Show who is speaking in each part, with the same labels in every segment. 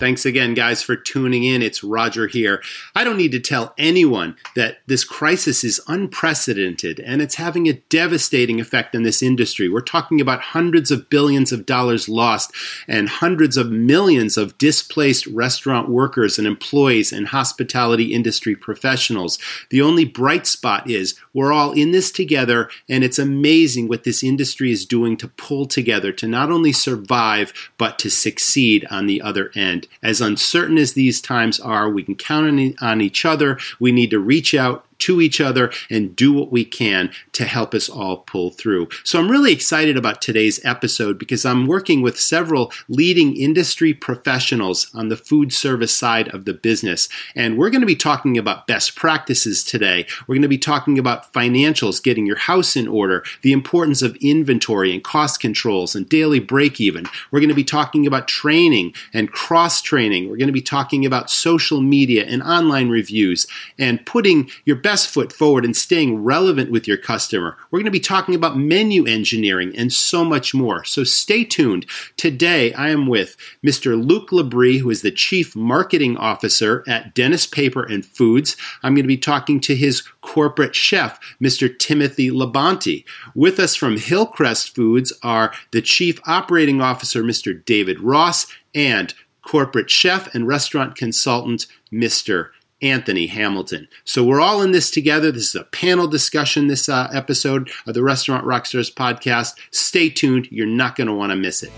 Speaker 1: Thanks again, guys, for tuning in. It's Roger here. I don't need to tell anyone that this crisis is unprecedented and it's having a devastating effect on this industry. We're talking about hundreds of billions of dollars lost and hundreds of millions of displaced restaurant workers and employees and hospitality industry professionals. The only bright spot is we're all in this together, and it's amazing what this industry is doing to pull together to not only survive, but to succeed on the other end. As uncertain as these times are, we can count on, each other. We need to reach out to each other and do what we can to help us all pull through. So I'm really excited about today's episode because I'm working with several leading industry professionals on the food service side of the business. And we're going to be talking about best practices today. We're going to be talking about financials, getting your house in order, the importance of inventory and cost controls and daily break even. We're going to be talking about training and cross training. We're going to be talking about social media and online reviews and putting your best foot forward and staying relevant with your customer. We're going to be talking about menu engineering and so much more. So stay tuned. Today, I am with Mr. Luc Labrie, who is the Chief Marketing Officer at Dennis Paper and Foods. I'm going to be talking to his corporate chef, Mr. Timothy Labonte. With us from Hillcrest Foods are the Chief Operating Officer, Mr. David Ross, and corporate chef and restaurant consultant, Mr. Anthony Hamilton. So we're all in this together. This is a panel discussion, this uh, episode of the Restaurant Rockstars podcast. Stay tuned. You're not going to want to miss it.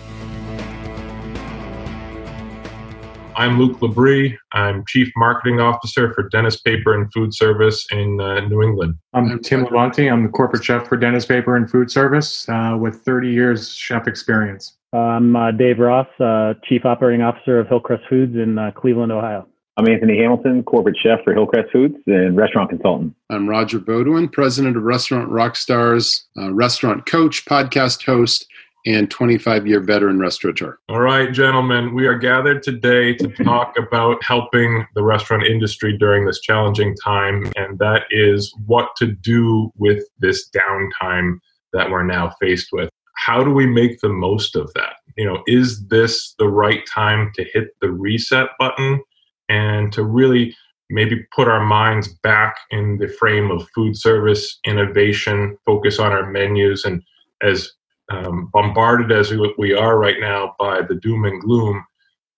Speaker 2: I'm Luke Labrie. I'm Chief Marketing Officer for Dennis Paper and Food Service in uh, New England.
Speaker 3: I'm Tim Labonte. I'm the corporate chef for Dennis Paper and Food Service uh, with 30 years chef experience.
Speaker 4: I'm uh, Dave Ross, uh, Chief Operating Officer of Hillcrest Foods in uh, Cleveland, Ohio.
Speaker 5: I'm Anthony Hamilton, corporate chef for Hillcrest Foods and restaurant consultant.
Speaker 1: I'm Roger Beaudoin, president of Restaurant Rockstars, uh, restaurant coach, podcast host, and 25 year veteran restaurateur.
Speaker 2: All right, gentlemen, we are gathered today to talk about helping the restaurant industry during this challenging time, and that is what to do with this downtime that we're now faced with. How do we make the most of that? You know, is this the right time to hit the reset button? And to really maybe put our minds back in the frame of food service innovation, focus on our menus, and as um, bombarded as we, are right now by the doom and gloom,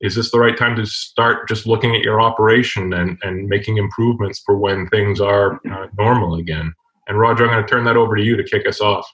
Speaker 2: is this the right time to start just looking at your operation and, and making improvements for when things are uh, normal again? And Roger, I'm going to turn that over to you to kick us off.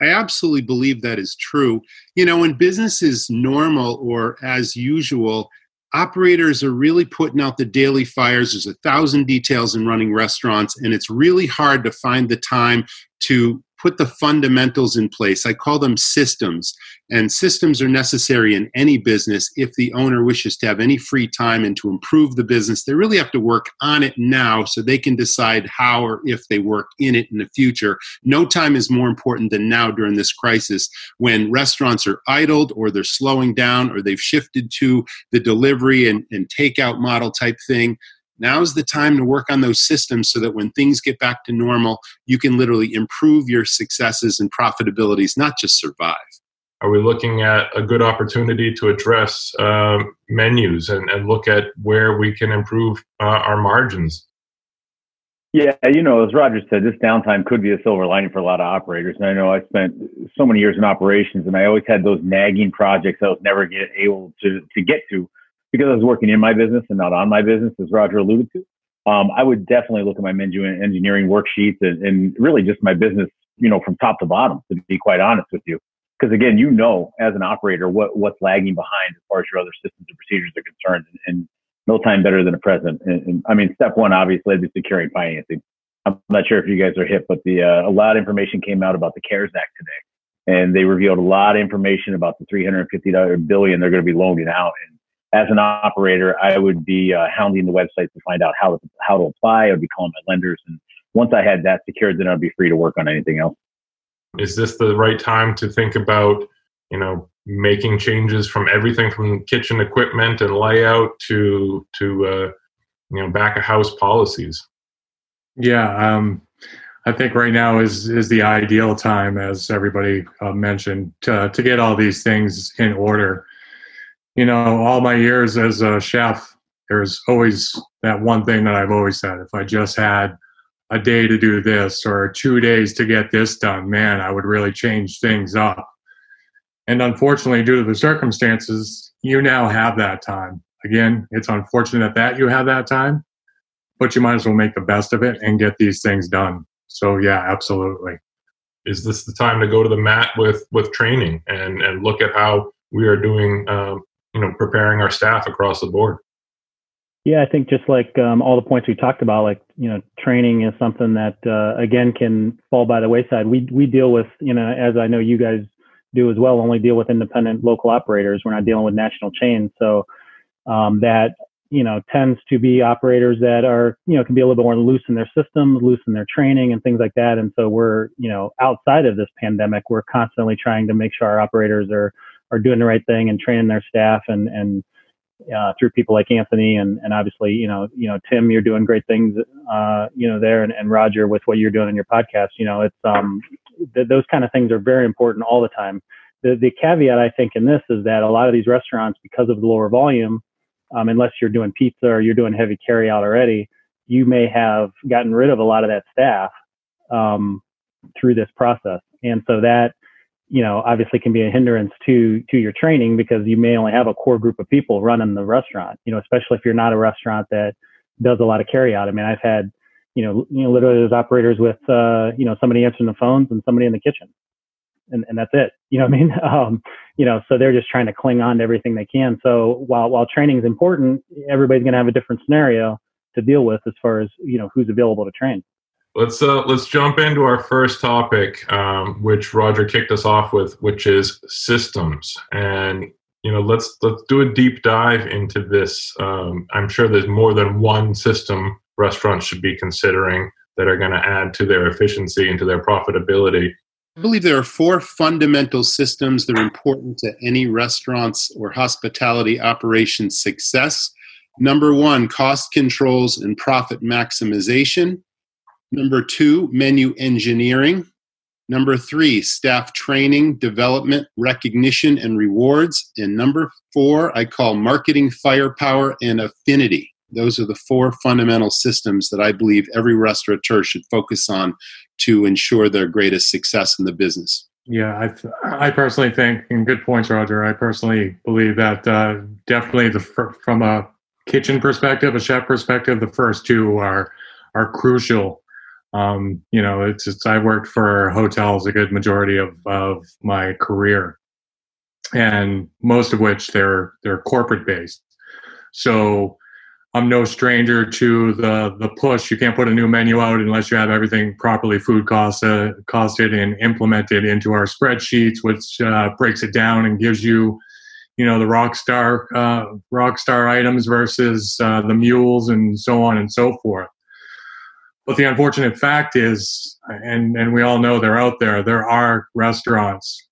Speaker 1: I absolutely believe that is true. You know, when business is normal or as usual, operators are really putting out the daily fires. There's a thousand details in running restaurants, and it's really hard to find the time to put the fundamentals in place. I call them systems. And systems are necessary in any business if the owner wishes to have any free time and to improve the business. They really have to work on it now so they can decide how or if they work in it in the future. No time is more important than now during this crisis when restaurants are idled or they're slowing down or they've shifted to the delivery and, and takeout model type thing now's the time to work on those systems so that when things get back to normal, you can literally improve your successes and profitabilities, not just survive.
Speaker 2: Are we looking at a good opportunity to address um, menus and, and, look at where we can improve uh, our margins?
Speaker 5: Yeah, you know, as Roger said, this downtime could be a silver lining for a lot of operators. And I know I spent so many years in operations, and I always had those nagging projects I was never get, able to to get to because I was working in my business and not on my business, as Roger alluded to, um, I would definitely look at my menu engineering worksheets and, and, really just my business, you know, from top to bottom, to be quite honest with you. Because again, you know, as an operator, what, what's lagging behind as far as your other systems and procedures are concerned. And, and no time better than a present. And, and, I mean, step one, obviously, is securing financing. I'm not sure if you guys are hip, but the, uh, a lot of information came out about the CARES Act today. And they revealed a lot of information about the $350 billion they're going to be loaning out. And as an operator, I would be uh, hounding the website to find out how to, how to apply. I would be calling my lenders, and once I had that secured, then I'd be free to work on anything else.
Speaker 2: Is this the right time to think about, you know, making changes from everything from kitchen equipment and layout to to uh, you know back of house policies.
Speaker 3: Yeah, um, I think right now is is the ideal time, as everybody uh, mentioned, to to get all these things in order. You know, all my years as a chef, there's always that one thing that I've always said: if I just had a day to do this or two days to get this done, man, I would really change things up. And unfortunately, due to the circumstances, you now have that time. Again, it's unfortunate that you have that time, but you might as well make the best of it and get these things done. So yeah, absolutely.
Speaker 2: Is this the time to go to the mat with with training and and look at how we are doing, um, you know, preparing our staff across the board?
Speaker 4: Yeah, I think just like um, all the points we talked about, like you know, training is something that uh, again can fall by the wayside. We we deal with you know, as I know you guys do as well, only deal with independent local operators. We're not dealing with national chains, so um, that you know tends to be operators that are you know can be a little bit more loose in their systems, loose in their training, and things like that. And so we're you know outside of this pandemic, we're constantly trying to make sure our operators are are doing the right thing and training their staff and and uh, through people like Anthony and, and obviously, you know, you know, Tim, you're doing great things, uh, you know, there and, and Roger with what you're doing in your podcast, you know, it's, um, th- those kind of things are very important all the time. The, the caveat I think in this is that a lot of these restaurants, because of the lower volume, um, unless you're doing pizza or you're doing heavy carry out already, you may have gotten rid of a lot of that staff, um, through this process. And so that, you know, obviously can be a hindrance to to your training because you may only have a core group of people running the restaurant. You know, especially if you're not a restaurant that does a lot of carry out. I mean, I've had, you know, you know, literally those operators with, uh, you know, somebody answering the phones and somebody in the kitchen, and and that's it. You know what I mean? Um, you know, so they're just trying to cling on to everything they can. So while while training is important, everybody's going to have a different scenario to deal with as far as you know who's available to train.
Speaker 2: Let's uh, let's jump into our first topic, um, which Roger kicked us off with, which is systems. And you know, let's let's do a deep dive into this. Um, I'm sure there's more than one system restaurants should be considering that are going to add to their efficiency and to their profitability.
Speaker 1: I believe there are four fundamental systems that are important to any restaurant's or hospitality operation success. Number one, cost controls and profit maximization. Number two, menu engineering. Number three, staff training, development, recognition, and rewards. And number four, I call marketing firepower and affinity. Those are the four fundamental systems that I believe every restaurateur should focus on to ensure their greatest success in the business.
Speaker 3: Yeah, I, I personally think, and good points, Roger. I personally believe that uh, definitely the from a kitchen perspective, a chef perspective, the first two are are crucial um, you know, it's, it's I worked for hotels a good majority of, of my career, and most of which they're they're corporate based. So I'm no stranger to the the push. You can't put a new menu out unless you have everything properly food cost, uh, costed and implemented into our spreadsheets, which uh, breaks it down and gives you, you know, the rock star uh, rock star items versus uh, the mules and so on and so forth. But the unfortunate fact is, and, and we all know they're out there, there are restaurants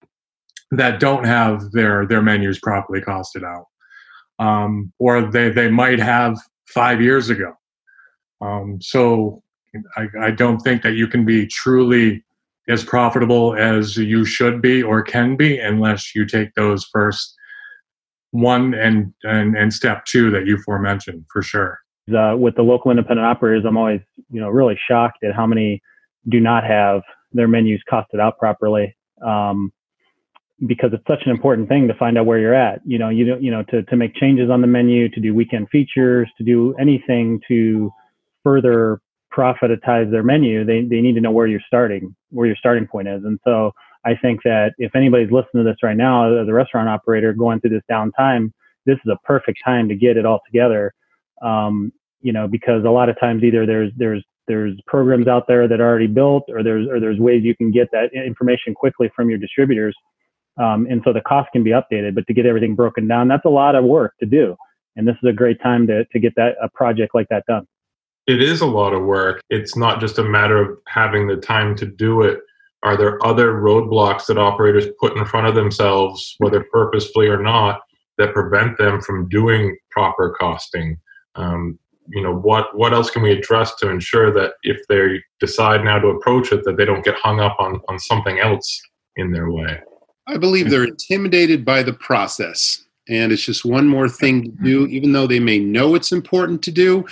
Speaker 3: that don't have their, their menus properly costed out. Um, or they, they might have five years ago. Um, so I, I don't think that you can be truly as profitable as you should be or can be unless you take those first one and, and, and step two that you forementioned for sure
Speaker 4: uh, with the local independent operators, I'm always, you know, really shocked at how many do not have their menus costed out properly. Um, because it's such an important thing to find out where you're at. You know, you don't, you know, to, to make changes on the menu, to do weekend features, to do anything to further profitize their menu, they, they need to know where you're starting, where your starting point is. And so I think that if anybody's listening to this right now, as a restaurant operator going through this downtime, this is a perfect time to get it all together um, you know, because a lot of times either there's there's there's programs out there that are already built, or there's or there's ways you can get that information quickly from your distributors, um, and so the cost can be updated. But to get everything broken down, that's a lot of work to do, and this is a great time to to get that a project like that done.
Speaker 2: It is a lot of work. It's not just a matter of having the time to do it, are there other roadblocks that operators put in front of themselves, whether purposefully or not, that prevent them from doing proper costing? Um, you know, what what else can we address to ensure that if they decide now to approach it, that they don't get hung up on on something else in their way?
Speaker 1: I believe they're intimidated by the process, and it's just one more thing to do, even though they may know it's important to do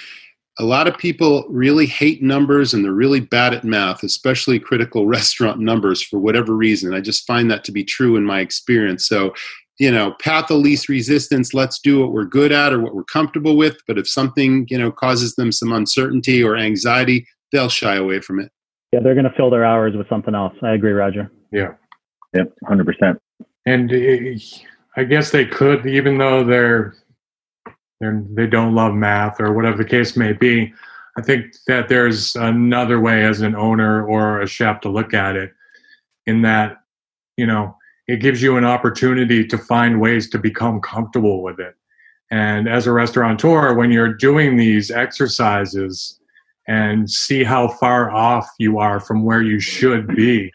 Speaker 1: a lot of people really hate numbers and they're really bad at math, especially critical restaurant numbers for whatever reason. I just find that to be true in my experience. So, you know, path of least resistance, let's do what we're good at or what we're comfortable with. But if something, you know, causes them some uncertainty or anxiety, they'll shy away from it.
Speaker 4: Yeah, they're going to fill their hours with something else. I agree, Roger.
Speaker 3: Yeah.
Speaker 5: Yep, 100%.
Speaker 3: And uh, I guess they could, even though they're they're, they don't love math or whatever the case may be. I think that there's another way as an owner or a chef to look at it in that, you know, it gives you an opportunity to find ways to become comfortable with it. And as a restaurateur, when you're doing these exercises and see how far off you are from where you should be,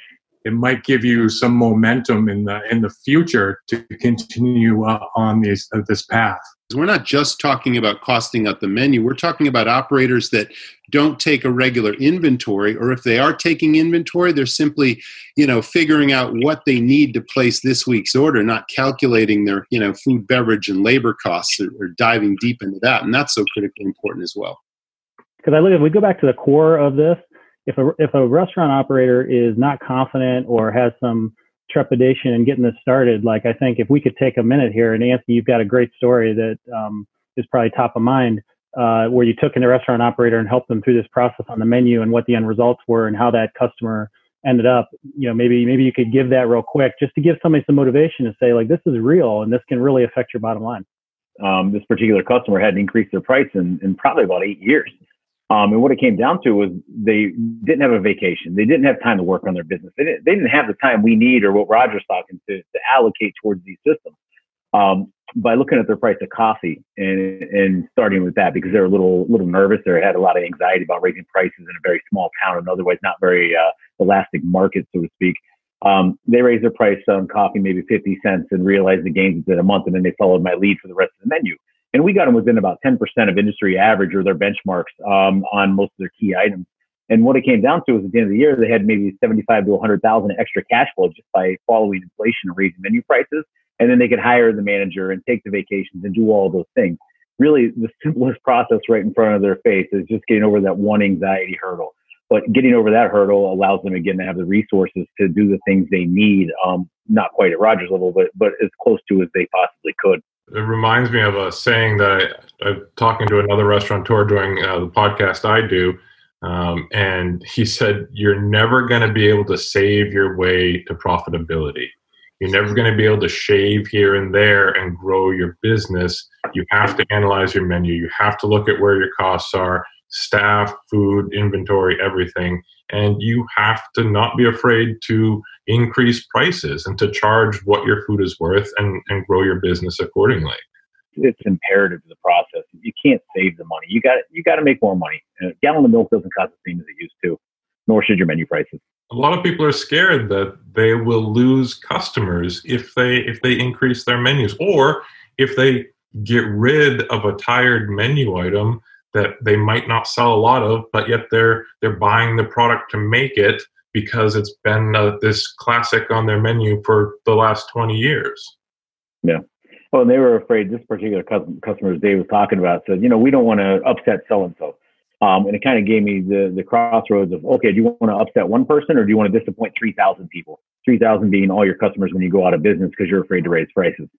Speaker 3: it might give you some momentum in the in the future to continue uh, on these uh, this path.
Speaker 1: We're not just talking about costing out the menu. We're talking about operators that don't take a regular inventory, or if they are taking inventory, they're simply, you know, figuring out what they need to place this week's order, not calculating their, you know, food, beverage, and labor costs, or, or diving deep into that, and that's so critically important as well.
Speaker 4: Because I look, if we go back to the core of this, if a if a restaurant operator is not confident or has some trepidation in getting this started, like I think if we could take a minute here, and Anthony, you've got a great story that um, is probably top of mind, uh, where you took in a restaurant operator and helped them through this process on the menu and what the end results were and how that customer ended up. You know, maybe maybe you could give that real quick just to give somebody some motivation to say like this is real and this can really affect your bottom line.
Speaker 5: Um, this particular customer hadn't increased their price in, in probably about eight years. Um, and what it came down to was they didn't have a vacation. They didn't have time to work on their business. They didn't, they didn't have the time we need or what Roger's talking to, to allocate towards these systems. Um, by looking at their price of coffee and, and starting with that because they're a little little nervous. They had a lot of anxiety about raising prices in a very small town and otherwise not very uh, elastic market, so to speak. Um, they raised their price on coffee maybe 50 cents and realized the gains within a month, and then they followed my lead for the rest of the menu and we got them within about 10% of industry average or their benchmarks um, on most of their key items. And what it came down to was at the end of the year, they had maybe 75 to 100,000 extra cash flow just by following inflation and raising menu prices. And then they could hire the manager and take the vacations and do all those things. Really, the simplest process right in front of their face is just getting over that one anxiety hurdle. But getting over that hurdle allows them again to have the resources to do the things they need, um, not quite at Rogers level, but but as close to as they possibly could.
Speaker 2: It reminds me of a saying that I, am talking to another restaurateur during uh, the podcast I do, um, and he said, "You're never going to be able to save your way to profitability. You're never going to be able to shave here and there and grow your business. You have to analyze your menu. You have to look at where your costs are, staff, food, inventory, everything, and you have to not be afraid to." increase prices and to charge what your food is worth and, and grow your business accordingly.
Speaker 5: It's imperative to the process. You can't save the money. You got you got to make more money. A gallon of milk doesn't cost the same as it used to, nor should your menu prices.
Speaker 2: A lot of people are scared that they will lose customers if they if they increase their menus or if they get rid of a tired menu item that they might not sell a lot of, but yet they're they're buying the product to make it because it's been uh, this classic on their menu for the last 20 years.
Speaker 5: Yeah. Well, and they were afraid this particular customer Dave was talking about said, you know, we don't want to upset so and so. Um, and it kind of gave me the, the crossroads of, okay, do you want to upset one person or do you want to disappoint 3,000 people? 3,000 being all your customers when you go out of business because you're afraid to raise prices.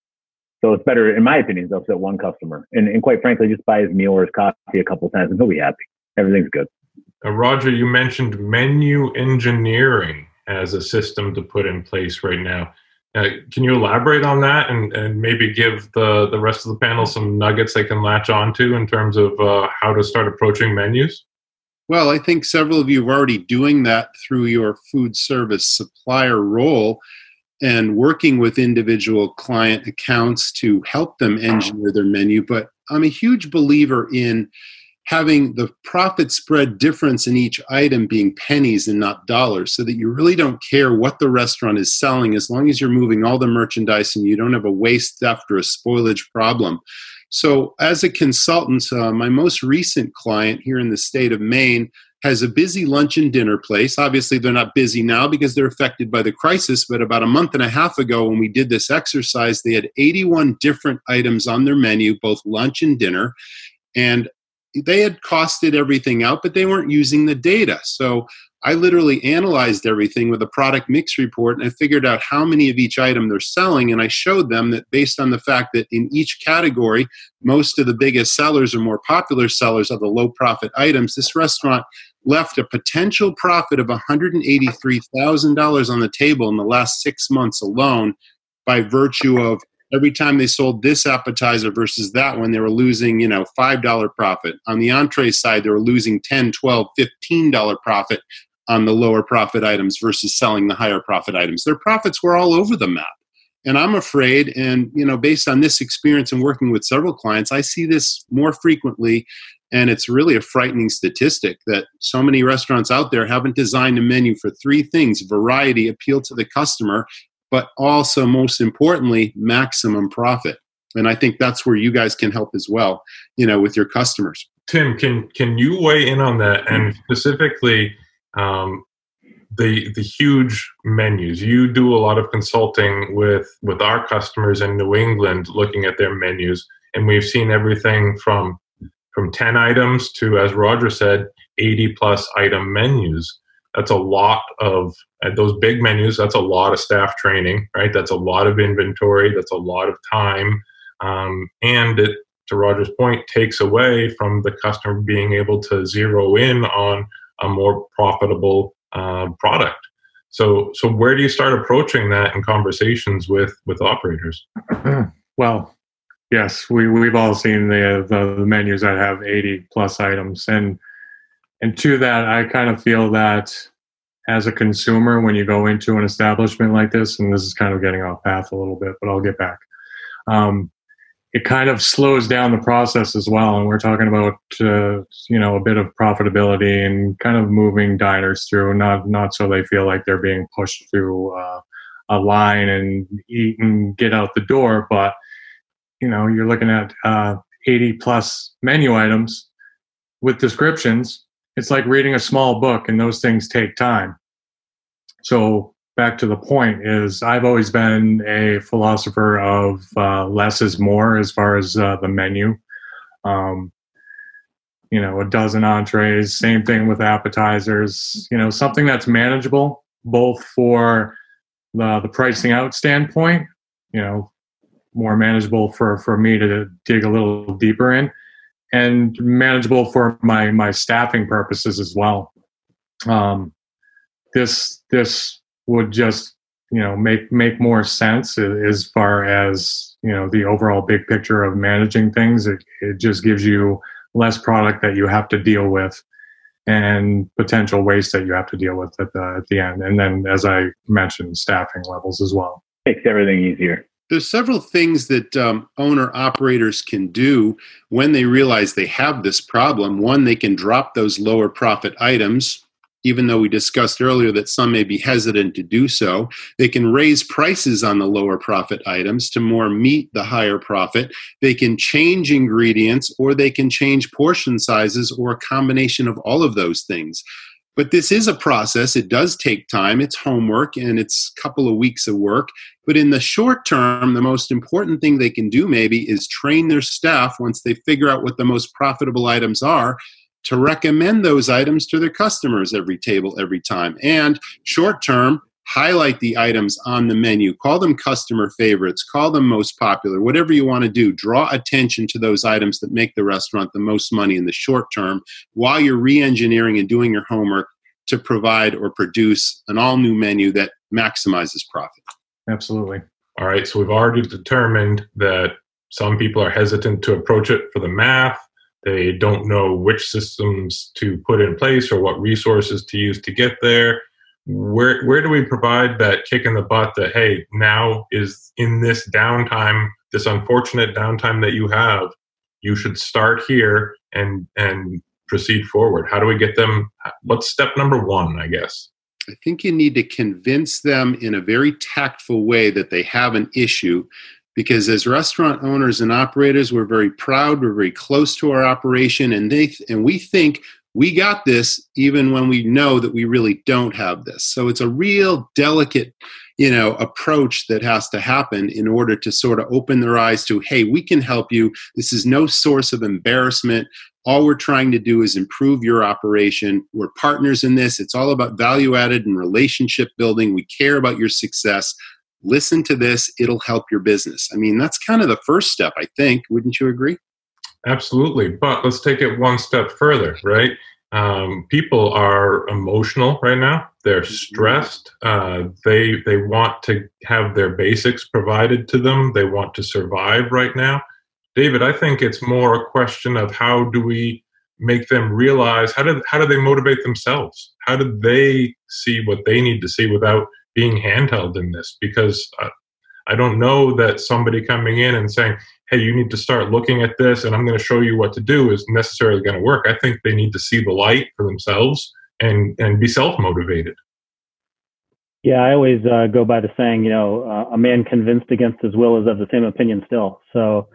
Speaker 5: So it's better, in my opinion, to upset one customer. And, and quite frankly, just buy his meal or his coffee a couple times and he'll be happy. Everything's good.
Speaker 2: Uh, Roger, you mentioned menu engineering as a system to put in place right now. Uh, can you elaborate on that and, and maybe give the, the rest of the panel some nuggets they can latch onto in terms of uh, how to start approaching menus?
Speaker 1: Well, I think several of you are already doing that through your food service supplier role and working with individual client accounts to help them engineer their menu. But I'm a huge believer in having the profit spread difference in each item being pennies and not dollars so that you really don't care what the restaurant is selling as long as you're moving all the merchandise and you don't have a waste theft or a spoilage problem. So, as a consultant, uh, my most recent client here in the state of Maine has a busy lunch and dinner place. Obviously, they're not busy now because they're affected by the crisis, but about a month and a half ago, when we did this exercise, they had 81 different items on their menu, both lunch and dinner. And they had costed everything out, but they weren't using the data. So I literally analyzed everything with a product mix report and I figured out how many of each item they're selling. And I showed them that based on the fact that in each category, most of the biggest sellers or more popular sellers are the low profit items, this restaurant left a potential profit of $183,000 on the table in the last six months alone by virtue of every time they sold this appetizer versus that one they were losing you know $5 profit. On the entree side they were losing 10 12 $15 profit on the lower profit items versus selling the higher profit items. Their profits were all over the map. And i'm afraid and you know based on this experience and working with several clients i see this more frequently and it's really a frightening statistic that so many restaurants out there haven't designed a menu for three things variety appeal to the customer but also most importantly maximum profit. And i think that's where you guys can help as well you know with your customers.
Speaker 2: Tim can can you weigh in on that? And specifically um, the the huge menus. You do a lot of consulting with with our customers in new england looking at their menus and we've seen everything from from 10 items to as roger said 80 plus item menus. That's a lot of those big menus that's a lot of staff training right? That's a lot of inventory that's a lot of time. Um, and it to roger's point takes away from the customer being able to zero in on a more profitable uh, product. So so where do you start approaching that in conversations with with operators?
Speaker 3: Well yes we, we've all seen the, the the menus that have 80 plus items and and to that, I kind of feel that as a consumer, when you go into an establishment like this, and this is kind of getting off path a little bit, but I'll get back. Um, it kind of slows down the process as well, and we're talking about uh, you know a bit of profitability and kind of moving diners through, not not so they feel like they're being pushed through uh, a line and eat and get out the door, but you know you're looking at uh, 80 plus menu items with descriptions. It's like reading a small book and those things take time. So back to the point is i've always been a philosopher of uh, less is more as far as uh, the menu. Um, you know a dozen entrees same thing with appetizers you know something that's manageable both for the, the pricing out standpoint you know more manageable for for me to dig a little deeper in and manageable for my my staffing purposes as well. Um, this this would just you know make make more sense as far as you know the overall big picture of managing things. It it just gives you less product that you have to deal with and potential waste that you have to deal with at the at the end. And then, as I mentioned, staffing levels as well
Speaker 5: makes everything easier
Speaker 1: there's several things that um, owner operators can do when they realize they have this problem. One, they can drop those lower profit items, even though we discussed earlier that some may be hesitant to do so. They can raise prices on the lower profit items to more meet the higher profit. They can change ingredients or they can change portion sizes or a combination of all of those things. But this is a process. It does take time. It's homework and it's a couple of weeks of work. But in the short term, the most important thing they can do maybe is train their staff once they figure out what the most profitable items are to recommend those items to their customers every table, every time. And short term, highlight the items on the menu. Call them customer favorites. Call them most popular. Whatever you want to do draw attention to those items that make the restaurant the most money in the short term while you're re-engineering and doing your homework to provide or produce an all new menu that maximizes profit.
Speaker 3: Absolutely.
Speaker 2: All right so we've already determined that some people are hesitant to approach it for the math. They don't know which systems to put in place or what resources to use to get there where where do we provide that kick in the butt that hey now is in this downtime this unfortunate downtime that you have you should start here and and proceed forward? How do we get them? What's step number one? I guess.
Speaker 1: I think you need to convince them in a very tactful way that they have an issue because as restaurant owners and operators we're very proud we're very close to our operation and they and we think we got this even when we know that we really don't have this. So it's a real delicate you know approach that has to happen in order to sort of open their eyes to hey we can help you. This is no source of embarrassment. All we're trying to do is improve your operation. We're partners in this. It's all about value added and relationship building. We care about your success. Listen to this. It'll help your business. I mean that's kind of the first step i think. Wouldn't you agree
Speaker 2: absolutely. But let's take it one step further right? Um, people are emotional right now. They're mm-hmm. stressed. Uh, they they want to have their basics provided to them. They want to survive right now. David i think it's more a question of how do we make them realize how do, how do they motivate themselves? How do they see what they need to see without being handheld in this? Because I, I don't know that somebody coming in and saying, hey, you need to start looking at this and I'm going to show you what to do is necessarily going to work. I think they need to see the light for themselves and, and be self motivated.
Speaker 4: Yeah, I always uh, go by the saying, you know, uh, a man convinced against his will is of the same opinion still. So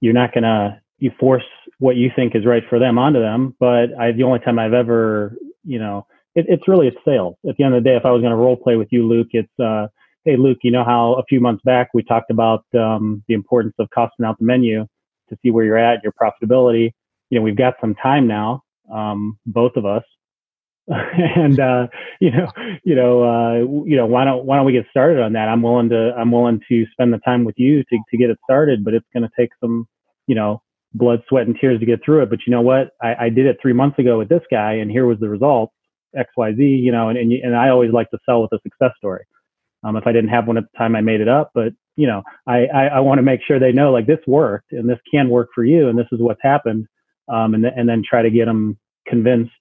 Speaker 4: you're not going to you force what you think is right for them onto them. But I, the only time I've ever, you know, it, it's really it's sales. At the end of the day, if I was going to role play with you, Luke, it's uh, hey Luke, you know how a few months back we talked about um, the importance of costing out the menu to see where you're at, your profitability. You know, we've got some time now, um, both of us, and uh, you know, you know, uh, you know, why don't why don't we get started on that? I'm willing to I'm willing to spend the time with you to to get it started, but it's going to take some, you know, blood, sweat, and tears to get through it. But you know what? I, I did it three months ago with this guy, and here was the result. XYZ, you know, and, and, and I always like to sell with a success story. Um, if I didn't have one at the time, I made it up, but you know, I, I, I want to make sure they know like this worked and this can work for you. And this is what's happened. Um, and, th- and then try to get them convinced,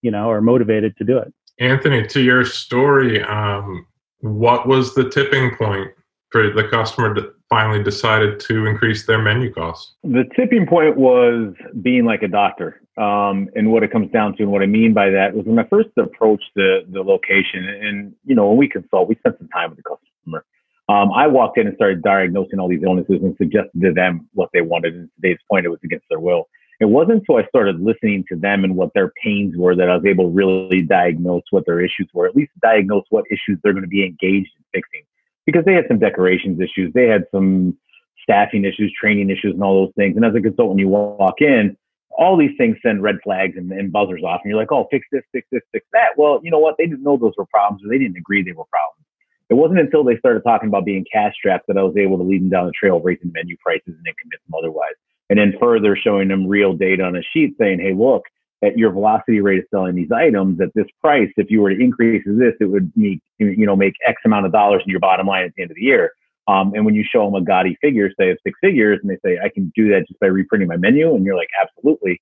Speaker 4: you know, or motivated to do it.
Speaker 2: Anthony, to your story, um, what was the tipping point for the customer to finally decided to increase their menu costs?
Speaker 5: The tipping point was being like a doctor. Um, and what it comes down to, and what I mean by that was when I first approached the the location, and you know, when we consult, we spent some time with the customer. Um, I walked in and started diagnosing all these illnesses and suggested to them what they wanted. And today's point, it was against their will. It wasn't until I started listening to them and what their pains were that I was able to really diagnose what their issues were, at least diagnose what issues they're going to be engaged in fixing. Because they had some decorations issues, they had some staffing issues, training issues, and all those things. And as a consultant, you walk in, all these things send red flags and, and, buzzers off, and you're like, oh, fix this, fix this, fix that. Well, you know what? They didn't know those were problems, or they didn't agree they were problems. It wasn't until they started talking about being cash strapped that I was able to lead them down the trail of raising menu prices and then convince them otherwise. And then further showing them real data on a sheet saying, hey, look, at your velocity rate of selling these items at this price, if you were to increase this, it would make you know make X amount of dollars in your bottom line at the end of the year. Um, and when you show them a gaudy figure, say of six figures, and they say, I can do that just by reprinting my menu, and you're like, absolutely.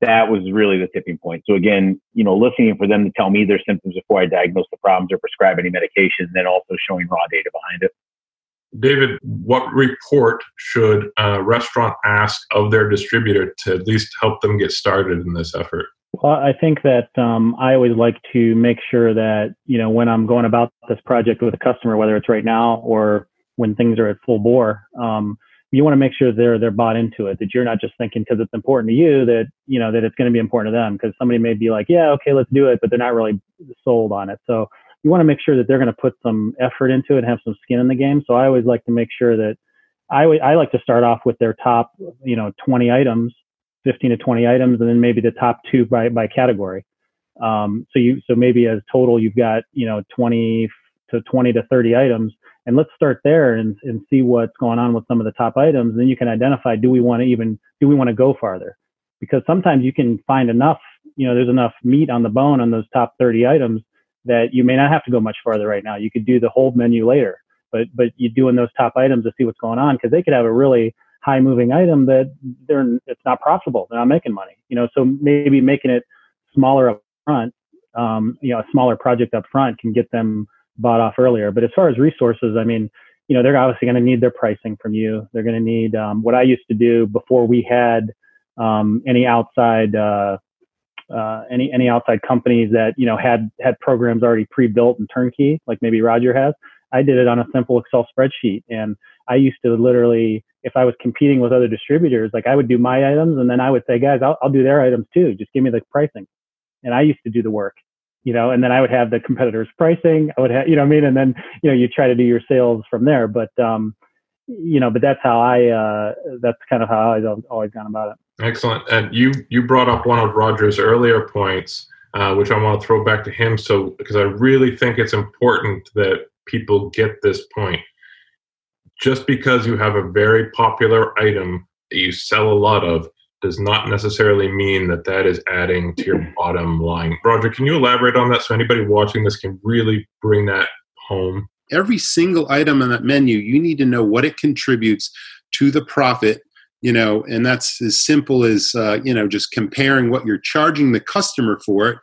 Speaker 5: That was really the tipping point. So again, you know, listening for them to tell me their symptoms before I diagnose the problems or prescribe any medication, and then also showing raw data behind it.
Speaker 2: David, what report should a restaurant ask of their distributor to at least help them get started in this effort?
Speaker 4: Well, I think that um, I always like to make sure that you know when I'm going about this project with a customer, whether it's right now or when things are at full bore, um, you want to make sure they're they're bought into it. That you're not just thinking because it's important to you that you know that it's going to be important to them. Because somebody may be like, yeah, okay, let's do it, but they're not really sold on it. So you want to make sure that they're going to put some effort into it and have some skin in the game. So I always like to make sure that I, I like to start off with their top, you know, 20 items, 15 to 20 items, and then maybe the top two by, by category. Um, so you, so maybe as total, you've got, you know, 20 to 20 to 30 items and let's start there and, and see what's going on with some of the top items. Then you can identify, do we want to even, do we want to go farther? Because sometimes you can find enough, you know, there's enough meat on the bone on those top 30 items that you may not have to go much farther right now. You could do the whole menu later, but, but you're doing those top items to see what's going on because they could have a really high moving item that they're, it's not profitable. They're not making money, you know, so maybe making it smaller up front, um, you know, a smaller project up front can get them bought off earlier. But as far as resources, I mean, you know, they're obviously going to need their pricing from you. They're going to need um, what I used to do before we had um, any outside uh, uh, any any outside companies that you know had had programs already pre-built and turnkey, like maybe Roger has. I did it on a simple Excel spreadsheet, and I used to literally, if I was competing with other distributors, like I would do my items, and then I would say, guys, I'll, I'll do their items too. Just give me the pricing, and I used to do the work, you know. And then I would have the competitors' pricing. I would have, you know, I mean, and then you know, you try to do your sales from there. But um, you know, but that's how I, uh, that's kind of how I've always gone about it.
Speaker 2: Excellent. And you you brought up one of Roger's earlier points, uh, which I want to throw back to him. So because I really think it's important that people get this point. Just because you have a very popular item that you sell a lot of does not necessarily mean that that is adding to your bottom line. Roger, can you elaborate on that so anybody watching this can really bring that home?
Speaker 1: Every single item on that menu, you need to know what it contributes to the profit you know and that's as simple as uh, you know just comparing what you're charging the customer for it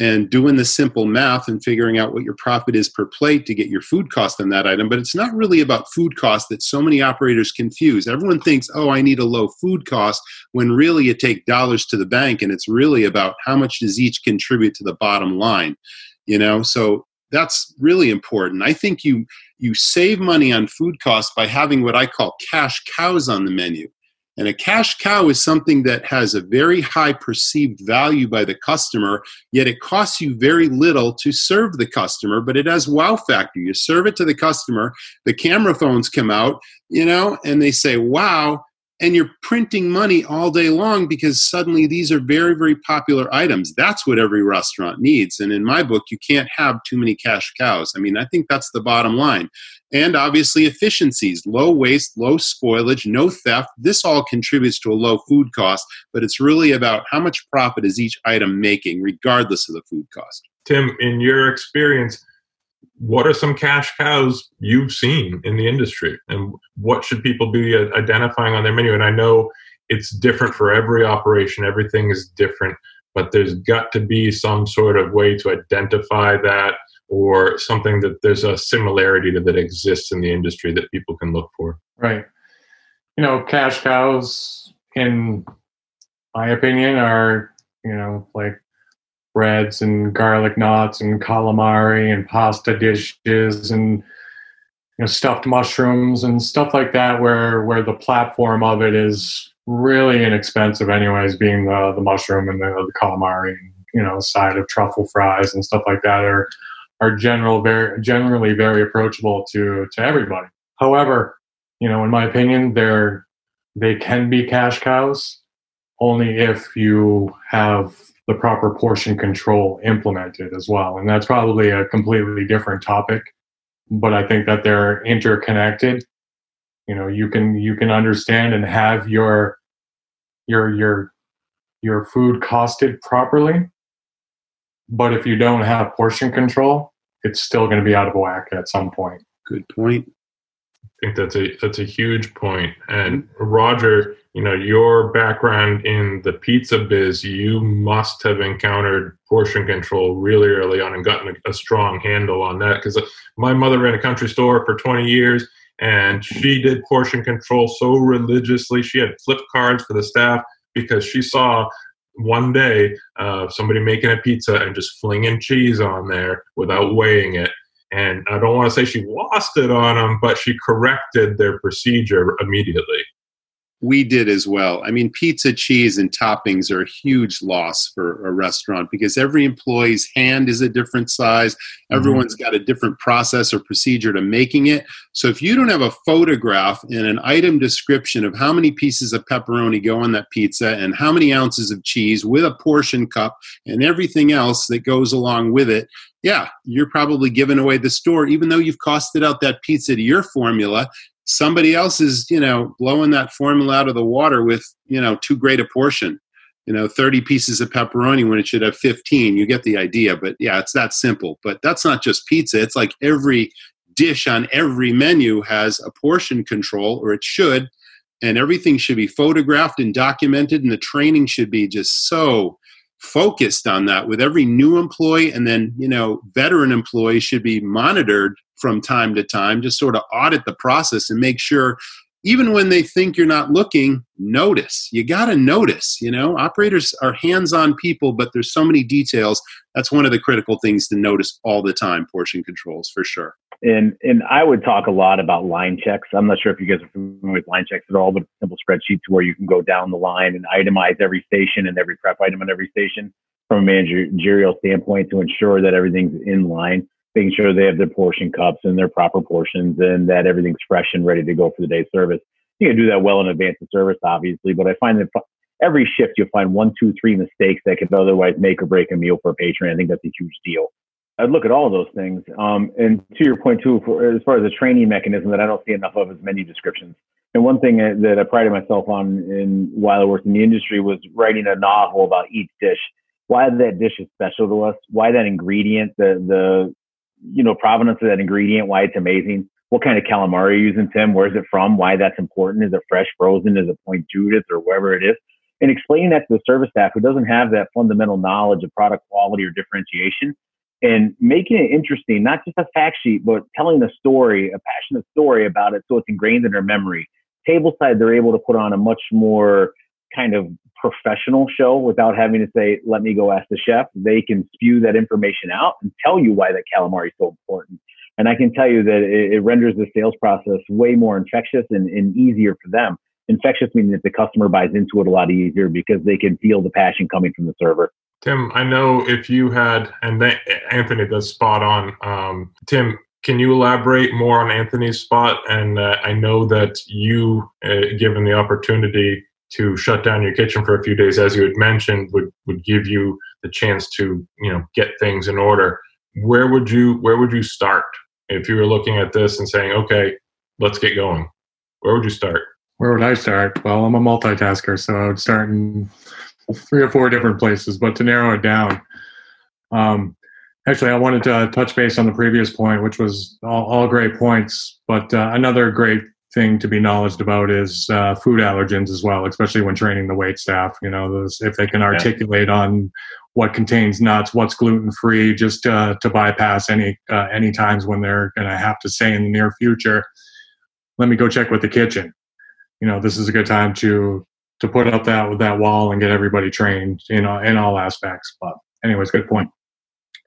Speaker 1: and doing the simple math and figuring out what your profit is per plate to get your food cost on that item. But it's not really about food cost that so many operators confuse. Everyone thinks oh i need a low food cost when really you take dollars to the bank and it's really about how much does each contribute to the bottom line you know? So that's really important. I think you you save money on food costs by having what i call cash cows on the menu and a cash cow is something that has a very high perceived value by the customer, yet it costs you very little to serve the customer, but it has wow factor. You serve it to the customer, the camera phones come out, you know, and they say, wow, and you're printing money all day long because suddenly these are very very popular items. That's what every restaurant needs. And in my book you can't have too many cash cows. I mean i think that's the bottom line and obviously efficiencies low waste low spoilage no theft. This all contributes to a low food cost but it's really about how much profit is each item making regardless of the food cost.
Speaker 2: Tim in your experience what are some cash cows you've seen in the industry? And what should people be uh, identifying on their menu? And i know it's different for every operation. Everything is different but there's got to be some sort of way to identify that or something that there's a similarity to that exists in the industry that people can look for.
Speaker 3: Right. You know cash cows in my opinion are you know like breads and garlic knots and calamari and pasta dishes and you know stuffed mushrooms and stuff like that where where the platform of it is really inexpensive anyways being the the mushroom and the, the calamari and you know side of truffle fries and stuff like that are are general very generally very approachable to to everybody however you know in my opinion they're they can be cash cows only if you have the proper portion control implemented as well. And that's probably a completely different topic, but I think that they're interconnected. You know, you can you can understand and have your your your your food costed properly, but if you don't have portion control, it's still going to be out of whack at some point.
Speaker 1: Good point.
Speaker 2: I think that's a that's a huge point. And mm-hmm. Roger, you know, your background in the pizza biz, you must have encountered portion control really early on and gotten a, a strong handle on that. Because uh, my mother ran a country store for 20 years, and she did portion control so religiously. She had flip cards for the staff because she saw one day uh, somebody making a pizza and just flinging cheese on there without weighing it and I don't want to say she lost it on them, but she corrected their procedure immediately.
Speaker 1: We did as well. I mean, pizza, cheese, and toppings are a huge loss for a restaurant because every employee's hand is a different size. Mm-hmm. Everyone's got a different process or procedure to making it. So if you don't have a photograph and an item description of how many pieces of pepperoni go on that pizza and how many ounces of cheese with a portion cup and everything else that goes along with it, yeah, you're probably giving away the store, even though you've costed out that pizza to your formula. Somebody else is, you know, blowing that formula out of the water with, you know, too great a portion. You know, 30 pieces of pepperoni when it should have 15. You get the idea. But yeah, it's that simple. But that's not just pizza. It's like every dish on every menu has a portion control, or it should. And everything should be photographed and documented, and the training should be just so focused on that with every new employee and then you know veteran employees should be monitored from time to time just sort of audit the process and make sure even when they think you're not looking, notice. You got to notice, you know. Operators are hands-on people, but there's so many details. That's one of the critical things to notice all the time, portion controls for sure.
Speaker 5: And and I would talk a lot about line checks. I'm not sure if you guys are familiar with line checks at all, but simple spreadsheets where you can go down the line and itemize every station and every prep item on every station from a managerial standpoint to ensure that everything's in line making sure they have their portion cups and their proper portions and that everything's fresh and ready to go for the day's service. You can do that well in advance of service, obviously, but I find that every shift you'll find one, two, three mistakes that could otherwise make or break a meal for a patron. I think that's a huge deal. I'd look at all of those things. Um, and to your point too, for, as far as the training mechanism that I don't see enough of is menu descriptions. And one thing that I prided myself on in while I worked in the industry was writing a novel about each dish. Why that dish is special to us, why that ingredient, the the you know, provenance of that ingredient, why it's amazing. What kind of calamari are you're using, Tim? Where's it from? Why that's important? Is it fresh, frozen? Is it Point Judith or wherever it is? And explaining that to the service staff who doesn't have that fundamental knowledge of product quality or differentiation and making it interesting, not just a fact sheet, but telling a story, a passionate story about it so it's ingrained in their memory. Tableside, they're able to put on a much more kind of professional show without having to say, let me go ask the chef. They can spew that information out and tell you why that calamari is so important. And I can tell you that it, it renders the sales process way more infectious and, and easier for them. Infectious meaning that the customer buys into it a lot easier because they can feel the passion coming from the server.
Speaker 2: Tim, I know if you had, and Anthony does spot on. Um, Tim, can you elaborate more on Anthony's spot? And uh, I know that you, uh, given the opportunity to shut down your kitchen for a few days, as you had mentioned, would would give you the chance to you know get things in order. Where would you Where would you start if you were looking at this and saying, okay, let's get going? Where would you start?
Speaker 3: Where would I start? Well, I'm a multitasker, so I would start in three or four different places. But to narrow it down, um, actually, I wanted to touch base on the previous point, which was all, all great points. But uh, another great thing to be knowledgeable about is uh, food allergens as well, especially when training the wait staff. You know, those, if they can articulate yeah. on what contains nuts, what's gluten free, just uh, to bypass any uh, any times when they're going to have to say in the near future, let me go check with the kitchen. You know, this is a good time to to put up that with that wall and get everybody trained in in all aspects. But anyways, good point.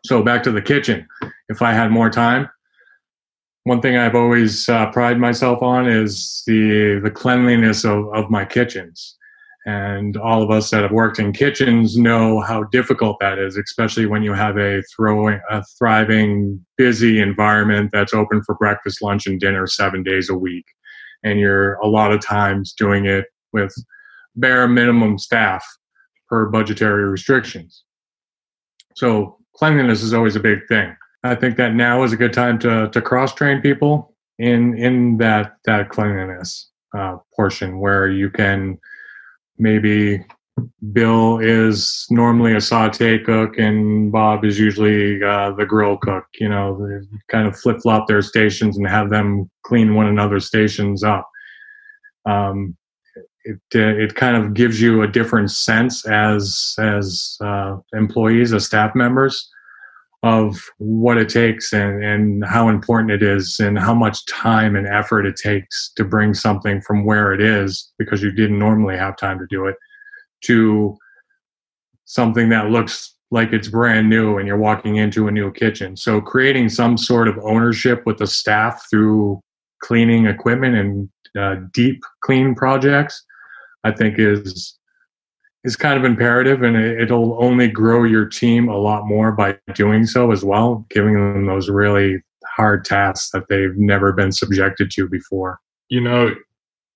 Speaker 3: So back to the kitchen. If I had more time, one thing I've always uh, prided myself on is the the cleanliness of, of my kitchens. And all of us that have worked in kitchens know how difficult that is, especially when you have a throwing a thriving, busy environment that's open for breakfast, lunch, and dinner seven days a week. And you're a lot of times doing it with bare minimum staff per budgetary restrictions. So cleanliness is always a big thing. I think that now is a good time to to cross train people in in that that cleanliness uh, portion where you can maybe Bill is normally a saute cook and Bob is usually uh, the grill cook. You know, kind of flip flop their stations and have them clean one another's stations up. Um, it uh, it kind of gives you a different sense as as uh, employees, as staff members, of what it takes and, and how important it is and how much time and effort it takes to bring something from where it is because you didn't normally have time to do it to something that looks like it's brand new and you're walking into a new kitchen. So creating some sort of ownership with the staff through cleaning equipment and uh, deep clean projects, I think is is kind of imperative and it'll only grow your team a lot more by doing so as well, giving them those really hard tasks that they've never been subjected to before.
Speaker 2: You know,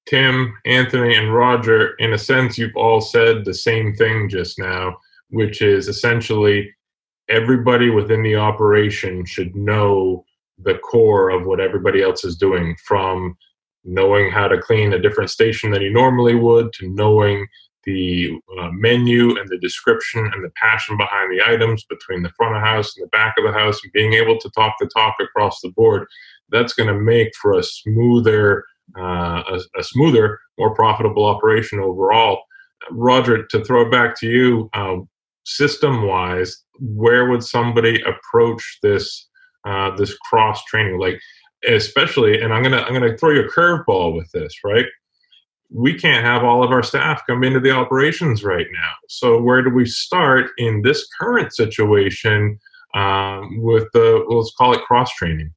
Speaker 2: Tim, Anthony, and Roger, in a sense, you've all said the same thing just now, which is essentially everybody within the operation should know the core of what everybody else is doing from knowing how to clean a different station than you normally would to knowing the uh, menu and the description and the passion behind the items between the front of the house and the back of the house and being able to talk the talk across the board that's going to make for a smoother uh, a, a, smoother more profitable operation overall. Roger to throw it back to you uh, system wise where would somebody approach this uh, this cross training like especially and i'm gonna i'm gonna throw you a curveball with this right we can't have all of our staff come into the operations right now. So where do we start in this current situation um, with the let's call it cross training?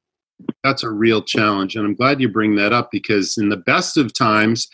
Speaker 1: That's a real challenge, and I'm glad you bring that up because in the best of times,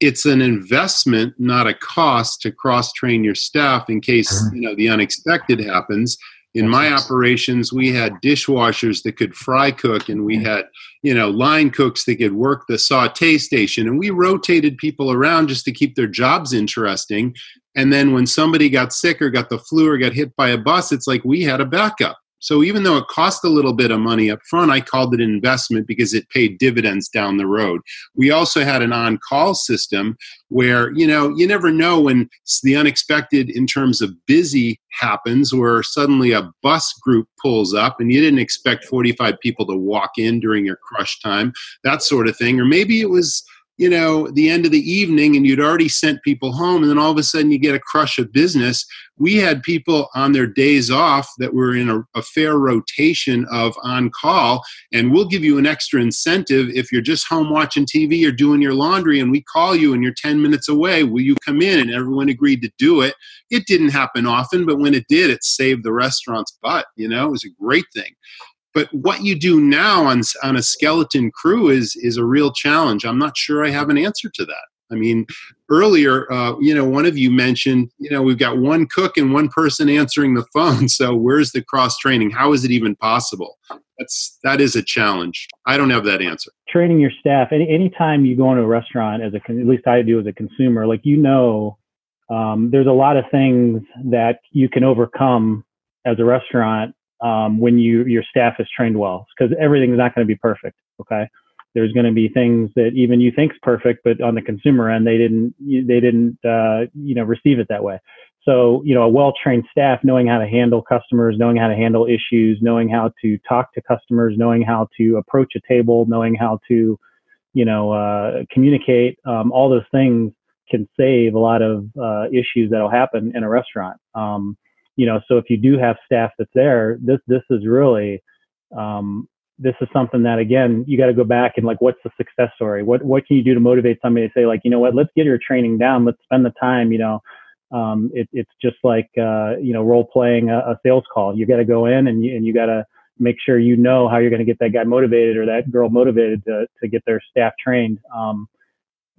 Speaker 1: it's an investment, not a cost, to cross train your staff in case mm-hmm. you know the unexpected happens in my operations we had dishwashers that could fry cook and we had you know line cooks that could work the saute station. And we rotated people around just to keep their jobs interesting. And then when somebody got sick or got the flu or got hit by a bus it's like we had a backup so even though it cost a little bit of money up front, I called it an investment because it paid dividends down the road. We also had an on-call system where, you know, you never know when the unexpected in terms of busy happens where suddenly a bus group pulls up and you didn't expect 45 people to walk in during your crush time, that sort of thing. Or maybe it was you know, the end of the evening and you'd already sent people home, and then all of a sudden you get a crush of business. We had people on their days off that were in a, a, fair rotation of on call, and we'll give you an extra incentive if you're just home watching TV or doing your laundry, and we call you and you're 10 minutes away. Will you come in? And everyone agreed to do it. It didn't happen often, but when it did, it saved the restaurant's butt. You know, it was a great thing. But what you do now on on a skeleton crew is is a real challenge. I'm not sure I have an answer to that. I mean, earlier, uh, you know, one of you mentioned, you know, we've got one cook and one person answering the phone. So where's the cross training? How is it even possible? That's that is a challenge. I don't have that answer.
Speaker 4: Training your staff. Any anytime you go into a restaurant, as a at least I do as a consumer, like you know, um, there's a lot of things that you can overcome as a restaurant um, when you your staff is trained well because everything's not going to be perfect okay? There's going to be things that even you think's perfect but on the consumer end they didn't they didn't uh, you know receive it that way. So you know a well trained staff knowing how to handle customers knowing how to handle issues knowing how to talk to customers knowing how to approach a table knowing how to you know uh, communicate um, all those things can save a lot of uh, issues that'll happen in a restaurant. Um, you know, so if you do have staff that's there, this this is really um, this is something that again you got to go back and like what's the success story? What what can you do to motivate somebody to say like you know what let's get your training down, let's spend the time. You know, um, it, it's just like uh, you know role playing a, a sales call. You got to go in and you and you got to make sure you know how you're going to get that guy motivated or that girl motivated to to get their staff trained. Um,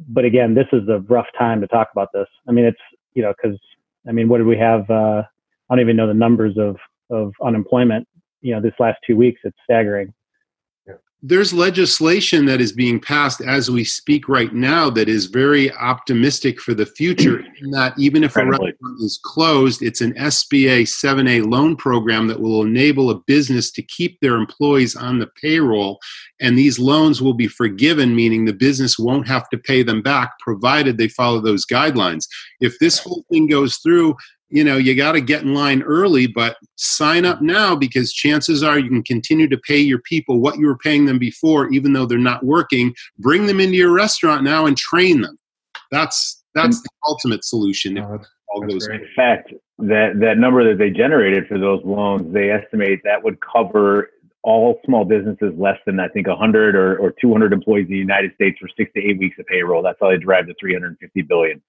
Speaker 4: but again, this is a rough time to talk about this. I mean, it's you know because I mean, what did we have? Uh, I don't even know the numbers of of unemployment. You know, this last two weeks, it's staggering
Speaker 1: there's legislation that is being passed as we speak right now that is very optimistic for the future in that even if Incredibly. a restaurant is closed it's an sba 7a loan program that will enable a business to keep their employees on the payroll and these loans will be forgiven meaning the business won't have to pay them back provided they follow those guidelines if this whole thing goes through you know you got to get in line early but sign up now because chances are you can continue to pay your people what you were paying them before even though they're not working bring them into your restaurant now and train them that's that's the ultimate solution
Speaker 5: all goes in fact that that number that they generated for those loans they estimate that would cover all small businesses less than I think 100 or, or 200 employees in the United States for six to eight weeks of payroll. That's how they drive the 350 billion.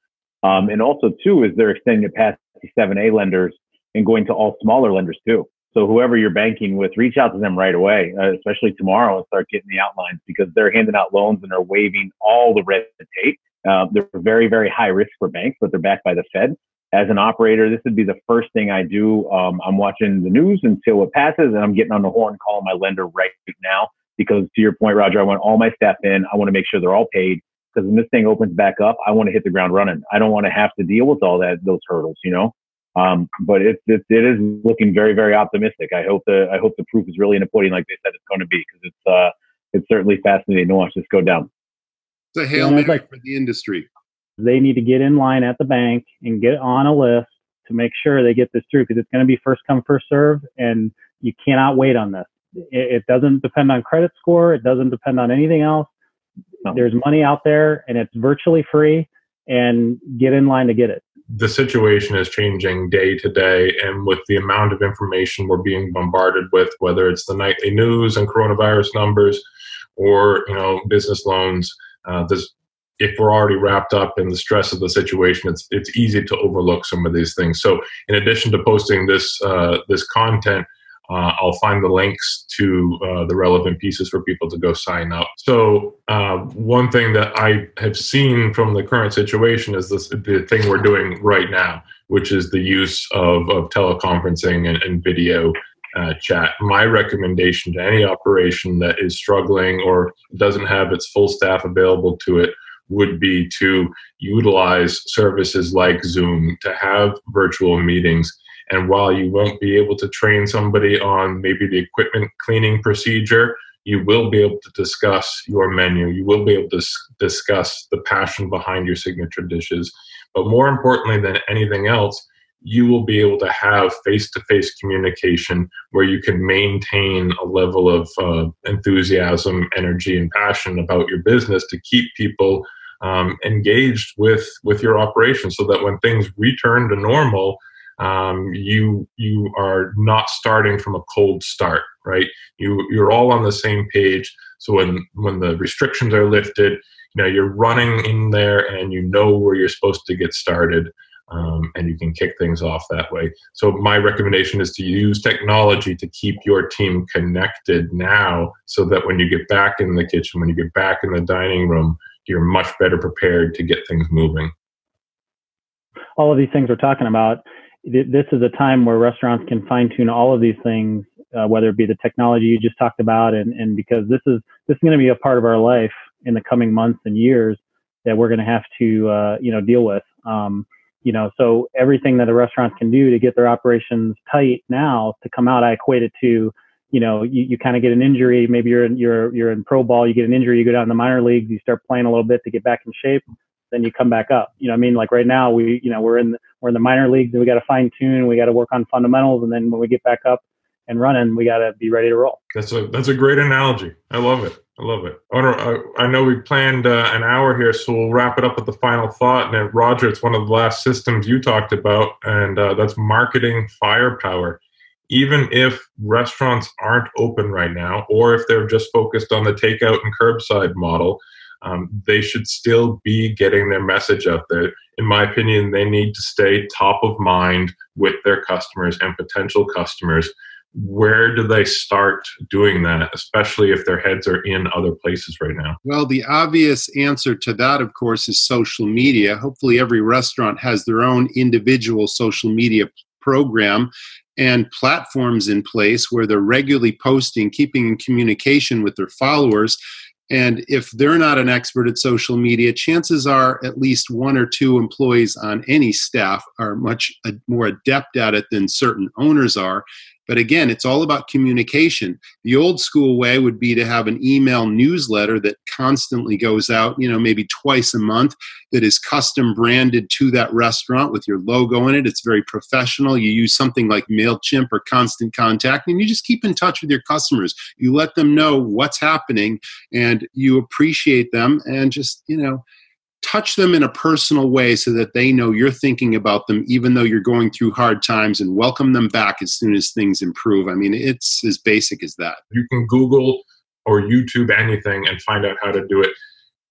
Speaker 5: Um, and also, too, is they're extending it past 7A lenders and going to all smaller lenders too. So whoever you're banking with, reach out to them right away, uh, especially tomorrow, and start getting the outlines because they're handing out loans and they're waiving all the red tape. Uh, they're very, very high risk for banks, but they're backed by the Fed. As an operator, this would be the first thing I do. Um, I'm watching the news until it passes, and I'm getting on the horn, calling my lender right now because, to your point, Roger, I want all my staff in. I want to make sure they're all paid because when this thing opens back up, I want to hit the ground running. I don't want to have to deal with all that those hurdles, you know. Um, but it, it, it is looking very very optimistic. I hope the I hope the proof is really in the pudding, like they said it's going to be, because it's uh it's certainly fascinating to watch this go down.
Speaker 1: It's a hail mary like, for the industry.
Speaker 4: They need to get in line at the bank and get on a list to make sure they get this through because it's going to be first come first serve, and you cannot wait on this. It, it doesn't depend on credit score. It doesn't depend on anything else. No. There's money out there, and it's virtually free. And get in line to get it
Speaker 2: the situation is changing day to day and with the amount of information we're being bombarded with whether it's the nightly news and coronavirus numbers or you know business loans uh, there's if we're already wrapped up in the stress of the situation, it's it's easy to overlook some of these things. So, in addition to posting this uh, this content, uh, I'll find the links to uh, the relevant pieces for people to go sign up. So, uh, one thing that I have seen from the current situation is this, the thing we're doing right now, which is the use of, of teleconferencing and, and video uh, chat. My recommendation to any operation that is struggling or doesn't have its full staff available to it would be to utilize services like Zoom to have virtual meetings and while you won't be able to train somebody on maybe the equipment cleaning procedure, you will be able to discuss your menu. You will be able to discuss the passion behind your signature dishes. But more importantly than anything else, you will be able to have face to face communication where you can maintain a level of uh, enthusiasm, energy, and passion about your business to keep people um, engaged with, with your operation so that when things return to normal, um, you you are not starting from a cold start, right? You you're all on the same page. So when when the restrictions are lifted, you know you're running in there and you know where you're supposed to get started. Um, and you can kick things off that way. So my recommendation is to use technology to keep your team connected now, so that when you get back in the kitchen, when you get back in the dining room, you're much better prepared to get things moving.
Speaker 4: All of these things we're talking about this is a time where restaurants can fine tune all of these things, uh, whether it be the technology you just talked about, and, and because this is this is going to be a part of our life in the coming months and years that we're going to have to uh, you know deal with. Um, you know, so everything that a restaurant can do to get their operations tight now to come out, I equate it to you know you, you kind of get an injury. Maybe you're in, you're you're in pro ball, you get an injury, you go down in the minor leagues, you start playing a little bit to get back in shape then you come back up. You know, I mean, like right now we, you know, we're in the, we're in the minor leagues and we got to fine tune, we got to work on fundamentals, and then when we get back up and running, we got to be ready to roll.
Speaker 2: That's a that's a great analogy. I love it. I love it. I, I know we planned uh, an hour here, so we'll wrap it up with the final thought. And Roger, it's one of the last systems you talked about, and uh, that's marketing firepower. Even if restaurants aren't open right now, or if they're just focused on the takeout and curbside model, um, they should still be getting their message out there. In my opinion, they need to stay top of mind with their customers and potential customers. Where do they start doing that, especially if their heads are in other places right now?
Speaker 1: Well, the obvious answer to that, of course, is social media. Hopefully, every restaurant has their own individual social media program and platforms in place where they're regularly posting, keeping in communication with their followers and if they're not an expert at social media, chances are at least one or two employees on any staff are much uh, more adept at it than certain owners are. But again, it's all about communication. The old school way would be to have an email newsletter that constantly goes out, you know, maybe twice a month that is custom branded to that restaurant with your logo in it. It's very professional. You use something like MailChimp or Constant Contact, and you just keep in touch with your customers. You let them know what's happening and you appreciate them and just, you know, touch them in a personal way so that they know you're thinking about them even though you're going through hard times and welcome them back as soon as things improve. I mean, it's as basic as that.
Speaker 2: You can Google or YouTube anything and find out how to do it.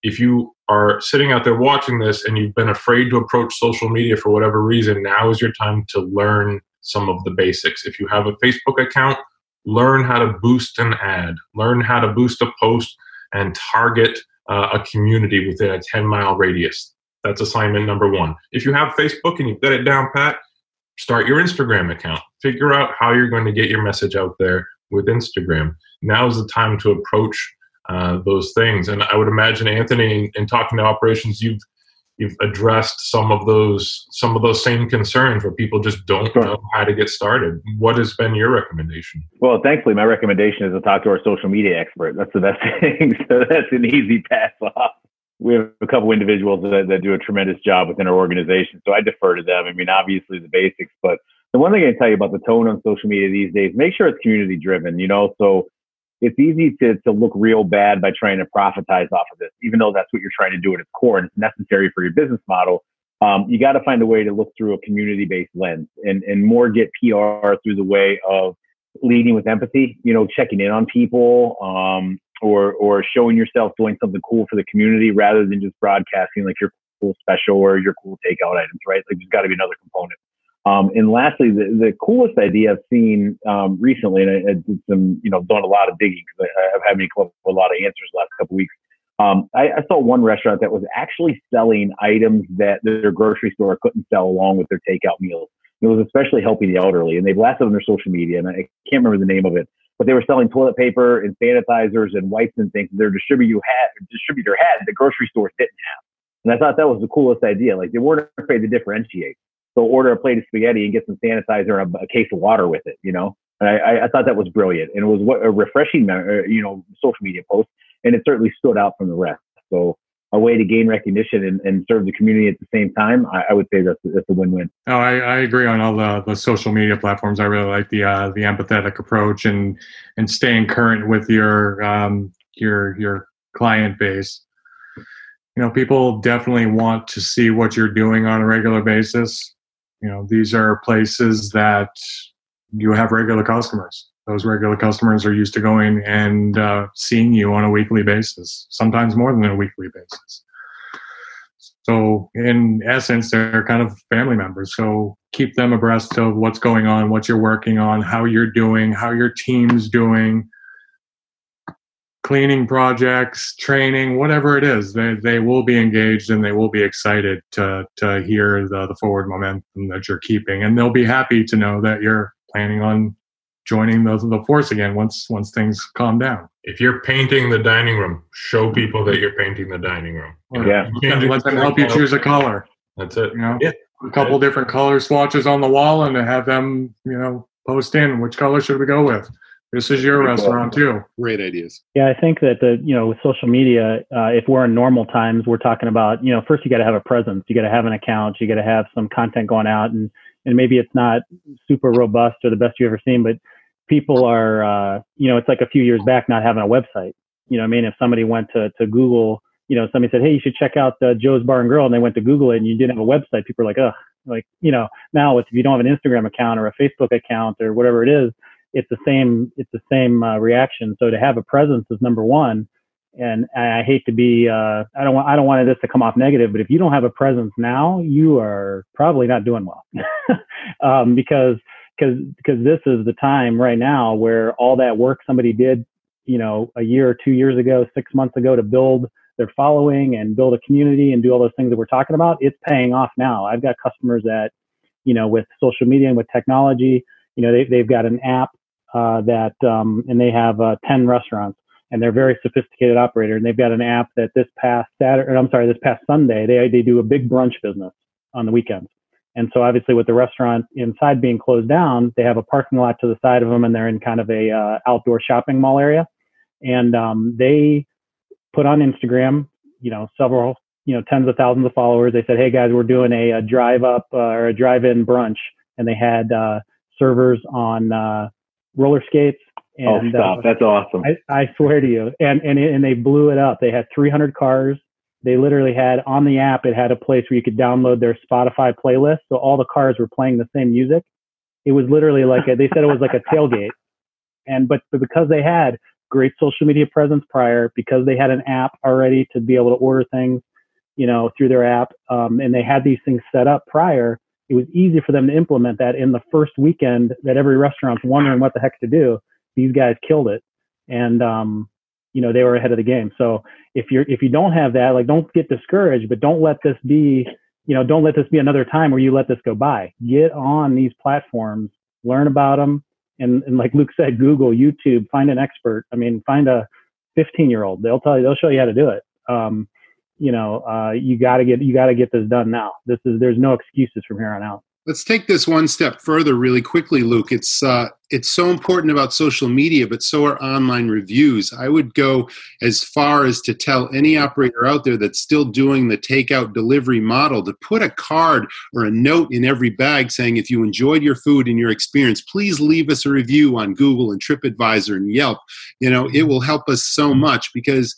Speaker 2: If you are sitting out there watching this and you've been afraid to approach social media for whatever reason, now is your time to learn some of the basics. If you have a Facebook account, learn how to boost an ad, learn how to boost a post and target uh, a community within a 10 mile radius. That's assignment number one. If you have Facebook and you've got it down pat, start your Instagram account. Figure out how you're going to get your message out there with Instagram. Now is the time to approach uh, those things. And I would imagine, Anthony, in, in talking to operations, you've you've addressed some of those some of those same concerns where people just don't sure. know how to get started. What has been your recommendation?
Speaker 5: Well, thankfully, my recommendation is to talk to our social media expert. That's the best thing. so that's an easy pass off. We have a couple individuals that, that do a tremendous job within our organization, so I defer to them. I mean, obviously the basics, but the one thing I can tell you about the tone on social media these days, make sure it's community driven. You know, so it's easy to, to look real bad by trying to profitize off of this, even though that's what you're trying to do at its core and it's necessary for your business model. Um, you got to find a way to look through a community based lens and, and more get PR through the way of leading with empathy, you know, checking in on people, um, or or showing yourself doing something cool for the community rather than just broadcasting like your cool special or your cool takeout items, right? Like there's got to be another component. Um, and lastly, the, the coolest idea I've seen um, recently, and I, I, did some, you know, done a lot of digging because I've had me come up with a lot of answers the last couple weeks. Um, I, I, saw one restaurant that was actually selling items that their grocery store couldn't sell along with their takeout meals. It was especially helping the elderly, and they've lasted on their social media, and I can't remember the name of it, but they were selling toilet paper and sanitizers and wipes and things their distributor had, distributor had the grocery stores didn't have. And I thought that was the coolest idea. Like they weren't afraid to differentiate. So order a plate of spaghetti and get some sanitizer and a, a case of water with it, you know? And I, I, thought that was brilliant. And it was what a refreshing, uh, you know, social media post. And it certainly stood out from the rest. So a way to gain recognition and, and serve the community at the same time, I, I, would say that's, that's a win-win.
Speaker 3: Oh, I, I agree on all the, the social media platforms. I really like the uh, the empathetic approach and and staying current with your um, your your client base. You know, people definitely want to see what you're doing on a regular basis. You know, these are places that you have regular customers those regular customers are used to going and uh, seeing you on a weekly basis, sometimes more than a weekly basis. So, in essence, they're kind of family members. So, keep them abreast of what's going on, what you're working on, how you're doing, how your team's doing, cleaning projects, training, whatever it is. They, they will be engaged and they will be excited to, to hear the, the forward momentum that you're keeping. And they'll be happy to know that you're planning on joining the, the force again once once things calm down.
Speaker 2: If you're painting the dining room, show people that you're painting the dining room.
Speaker 5: yeah,
Speaker 3: let them help you choose a color.
Speaker 2: That's it.
Speaker 3: You know, yeah. a couple different color swatches on the wall, and have them, you know, post in which color should we go with. This is your restaurant too.
Speaker 1: Great ideas.
Speaker 4: Yeah, I think that the you know with social media, uh, if we're in normal times, we're talking about you know first you got to have a presence, you got to have an account, you got to have some content going out, and and maybe it's not super robust or the best you've ever seen, but people are, uh, you know, it's like a few years back not having a website. You know, I mean, if somebody went to, to Google, you know, somebody said, Hey, you should check out uh, Joe's Bar and Grill and they went to Google it and you didn't have a website. People are like, ugh, like, you know, now if you don't have an Instagram account or a Facebook account or whatever it is, it's the same, it's the same uh, reaction. So to have a presence is number one. And I hate to be, uh, I don't want, I don't want this to come off negative, but if you don't have a presence now, you are probably not doing well. um, because because because this is the time right now where all that work somebody did, you know, a year or two years ago, six months ago to build their following and build a community and do all those things that we're talking about, it's paying off now. I've got customers that, you know, with social media and with technology, you know, they, they've got an app uh, that, um, and they have uh, 10 restaurants and they're a very sophisticated operator. And they've got an app that this past Saturday, I'm sorry, this past Sunday, they, they do a big brunch business on the weekends. And so obviously with the restaurant inside being closed down, they have a parking lot to the side of them and they're in kind of a uh, outdoor shopping mall area. And um, they put on Instagram, you know, several, you know, tens of thousands of followers. They said, Hey guys, we're doing a, a drive up uh, or a drive in brunch. And they had uh, servers on uh, roller skates.
Speaker 5: Oh, and, oh, stop. That's awesome.
Speaker 4: I, I swear to you. And, and, and they blew it up. They had 300 cars they literally had on the app, it had a place where you could download their Spotify playlist. So all the cars were playing the same music. It was literally like a, they said it was like a tailgate. And, but, but because they had great social media presence prior, because they had an app already to be able to order things, you know, through their app, um, and they had these things set up prior, it was easy for them to implement that in the first weekend that every restaurant's wondering what the heck to do. These guys killed it. And, um, you know they were ahead of the game. So if you're if you don't have that, like don't get discouraged, but don't let this be you know don't let this be another time where you let this go by. Get on these platforms, learn about them, and and like Luke said, Google, YouTube, find an expert. I mean, find a 15 year old. They'll tell you they'll show you how to do it. Um, you know, uh, you got to get you got to get this done now. This is there's no excuses from here on out.
Speaker 1: Let's take this one step further, really quickly, Luke. It's uh, it's so important about social media, but so are online reviews. I would go as far as to tell any operator out there that's still doing the takeout delivery model to put a card or a note in every bag saying, "If you enjoyed your food and your experience, please leave us a review on Google and TripAdvisor and Yelp." You know, it will help us so much because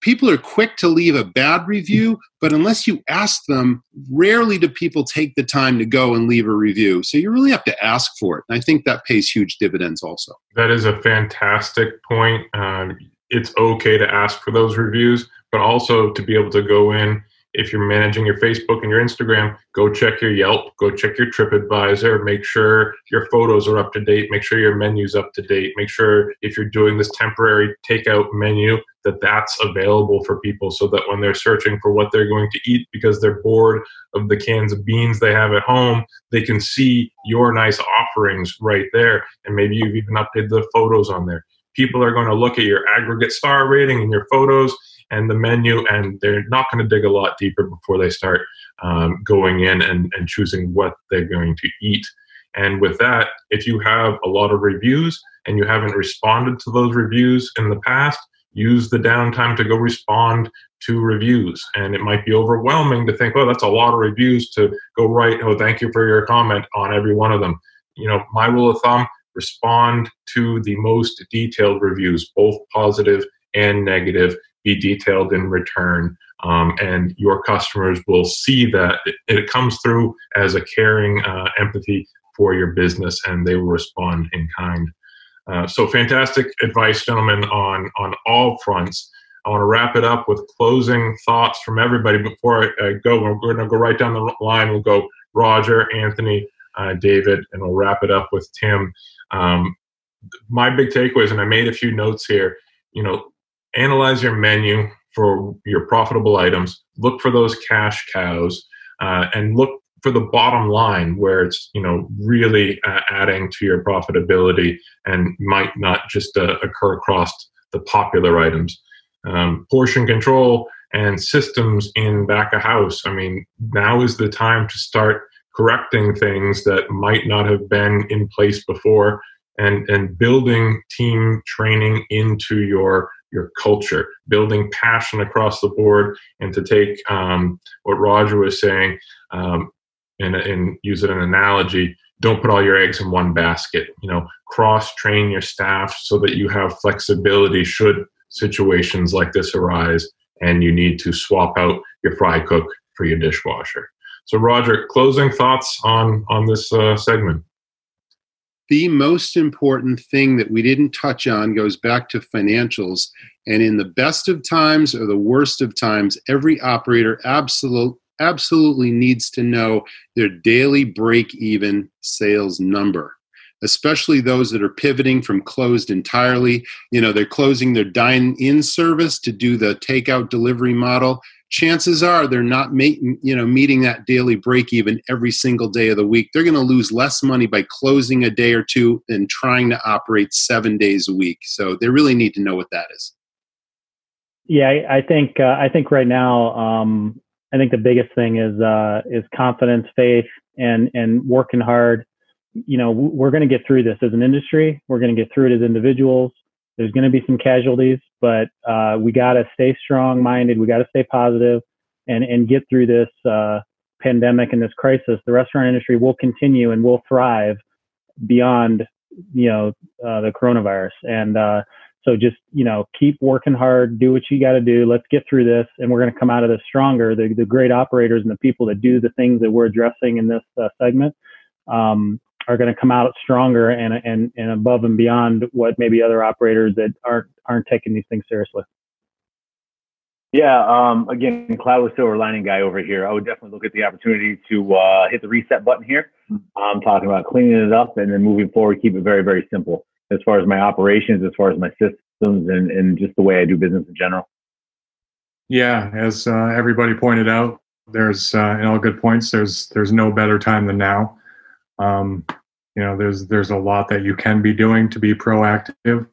Speaker 1: people are quick to leave a bad review, but unless you ask them, rarely do people take the time to go and leave a review. So you really have to ask for it. And I think that pays huge dividends also.
Speaker 2: That is a fantastic point. Um, it's okay to ask for those reviews, but also to be able to go in if you're managing your Facebook and your Instagram, go check your Yelp, go check your TripAdvisor, make sure your photos are up to date, make sure your menu's up to date, make sure if you're doing this temporary takeout menu that that's available for people so that when they're searching for what they're going to eat because they're bored of the cans of beans they have at home, they can see your nice offerings right there and maybe you've even updated the photos on there. People are going to look at your aggregate star rating and your photos and the menu, and they're not going to dig a lot deeper before they start um, going in and, and choosing what they're going to eat. And with that, if you have a lot of reviews and you haven't responded to those reviews in the past, use the downtime to go respond to reviews. And it might be overwhelming to think, oh, that's a lot of reviews to go write, oh, thank you for your comment on every one of them. You know, my rule of thumb respond to the most detailed reviews, both positive and negative, be detailed in return. Um, and your customers will see that it, it comes through as a caring uh, empathy for your business and they will respond in kind. Uh, so fantastic advice, gentlemen, on, on all fronts. I want to wrap it up with closing thoughts from everybody before I, I go. We're going to go right down the line. We'll go Roger, Anthony, uh, David, and we'll wrap it up with Tim. Um, my big takeaways, and I made a few notes here. You know, analyze your menu for your profitable items, look for those cash cows, uh, and look for the bottom line where it's you know really uh, adding to your profitability and might not just uh, occur across the popular items. Um, portion control and systems in back of house. I mean, now is the time to start correcting things that might not have been in place before and and building team training into your your culture, building passion across the board, and to take um, what Roger was saying um, and, and use it an analogy. Don't put all your eggs in one basket. You know, cross train your staff so that you have flexibility should situations like this arise, and you need to swap out your fry cook for your dishwasher. So, Roger, closing thoughts on on this uh, segment
Speaker 1: the most important thing that we didn't touch on goes back to financials. And in the best of times or the worst of times, every operator absolute, absolutely needs to know their daily break even sales number especially those that are pivoting from closed entirely. You know, they're closing their dine in service to do the takeout delivery model chances are they're not making you know meeting that daily break even every single day of the week. They're going to lose less money by closing a day or two than trying to operate seven days a week. So they really need to know what that is.
Speaker 4: Yeah i, I think uh, i think right now um, i think the biggest thing is uh, is confidence faith and and working hard. You know we're going to get through this as an industry. We're going to get through it as individuals there's going to be some casualties, but uh, we got to stay strong minded. We got to stay positive and, and get through this uh, pandemic and this crisis. The restaurant industry will continue and will thrive beyond, you know, uh, the coronavirus. And uh, so just, you know, keep working hard, do what you got to do. Let's get through this and we're going to come out of this stronger. The, the great operators and the people that do the things that we're addressing in this uh, segment um, are going to come out stronger and, and, and above and beyond what maybe other operators that aren't, aren't taking these things seriously.
Speaker 5: Yeah, um, again, cloud with silver lining guy over here. I would definitely look at the opportunity to uh, hit the reset button here. I'm talking about cleaning it up and then moving forward, keep it very, very simple as far as my operations, as far as my systems, and, and just the way I do business in general.
Speaker 3: Yeah, as uh, everybody pointed out, there's uh, in all good points. There's there's no better time than now. Um, you know, there's there's a lot that you can be doing to be proactive,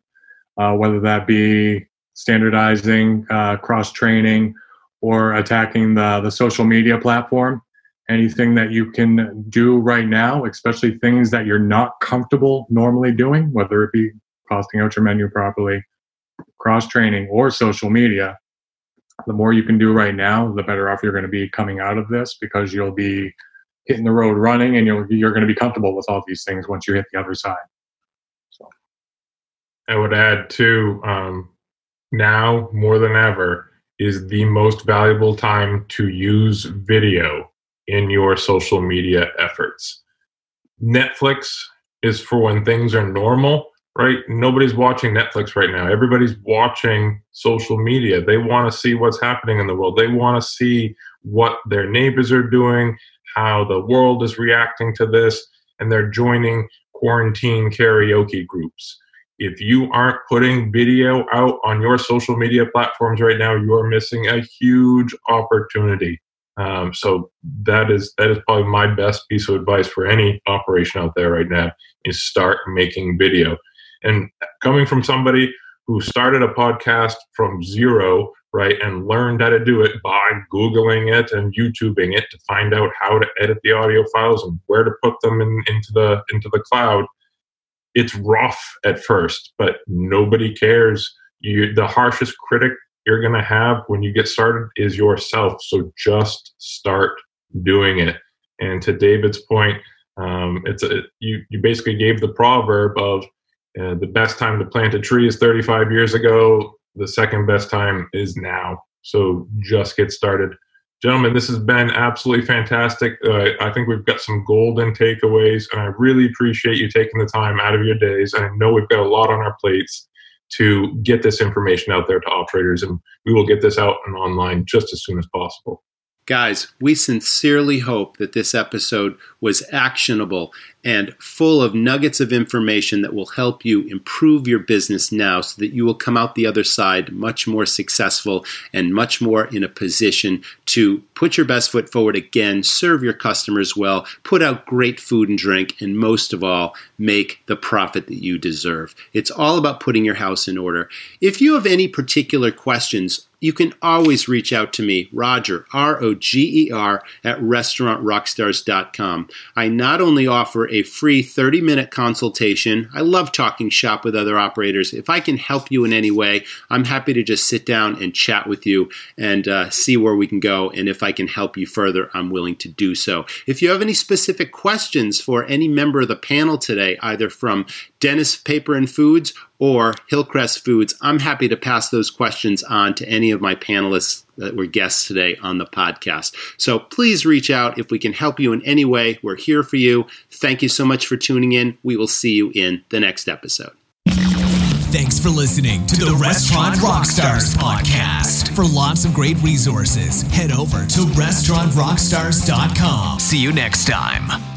Speaker 3: uh, whether that be standardizing, uh, cross training, or attacking the the social media platform. Anything that you can do right now, especially things that you're not comfortable normally doing, whether it be costing out your menu properly, cross training, or social media, the more you can do right now, the better off you're going to be coming out of this because you'll be hitting the road running and you're, you're going to be comfortable with all these things once you hit the other side. So.
Speaker 2: I would add too, um, now more than ever is the most valuable time to use video in your social media efforts. Netflix is for when things are normal right? Nobody's watching Netflix right now. Everybody's watching social media. They want to see what's happening in the world. They want to see what their neighbors are doing, how the world is reacting to this, and they're joining quarantine karaoke groups. If you aren't putting video out on your social media platforms right now, you are missing a huge opportunity. Um, so that is that is probably my best piece of advice for any operation out there right now is start making video. And coming from somebody who started a podcast from zero, right, and learned how to do it by Googling it and YouTubing it to find out how to edit the audio files and where to put them in, into the into the cloud. It's rough at first, but nobody cares. You, the harshest critic you're going to have when you get started is yourself. So just start doing it. And to David's point, um, it's a, you, you basically gave the proverb of uh, the best time to plant a tree is 35 years ago. The second best time is now. So just get started. Gentlemen, this has been absolutely fantastic. Uh, I think we've got some golden takeaways, and I really appreciate you taking the time out of your days. I know we've got a lot on our plates to get this information out there to operators, and we will get this out and online just as soon as possible.
Speaker 1: Guys, we sincerely hope that this episode was actionable and full of nuggets of information that will help you improve your business now so that you will come out the other side much more successful and much more in a position to put your best foot forward again, serve your customers well, put out great food and drink, and most of all, make the profit that you deserve. It's all about putting your house in order. If you have any particular questions, you can always reach out to me, Roger, R O G E R, at restaurantrockstars.com. I not only offer a free 30 minute consultation, I love talking shop with other operators. If I can help you in any way, I'm happy to just sit down and chat with you and uh, see where we can go. And if I can help you further, I'm willing to do so. If you have any specific questions for any member of the panel today, either from Dennis Paper and Foods or Hillcrest Foods, I'm happy to pass those questions on to any of my panelists that were guests today on the podcast. So please reach out if we can help you in any way. We're here for you. Thank you so much for tuning in. We will see you in the next episode.
Speaker 6: Thanks for listening to, the, Restaurant Rockstars podcast. For lots of great resources, head over to restaurantrockstars.com. See you next time.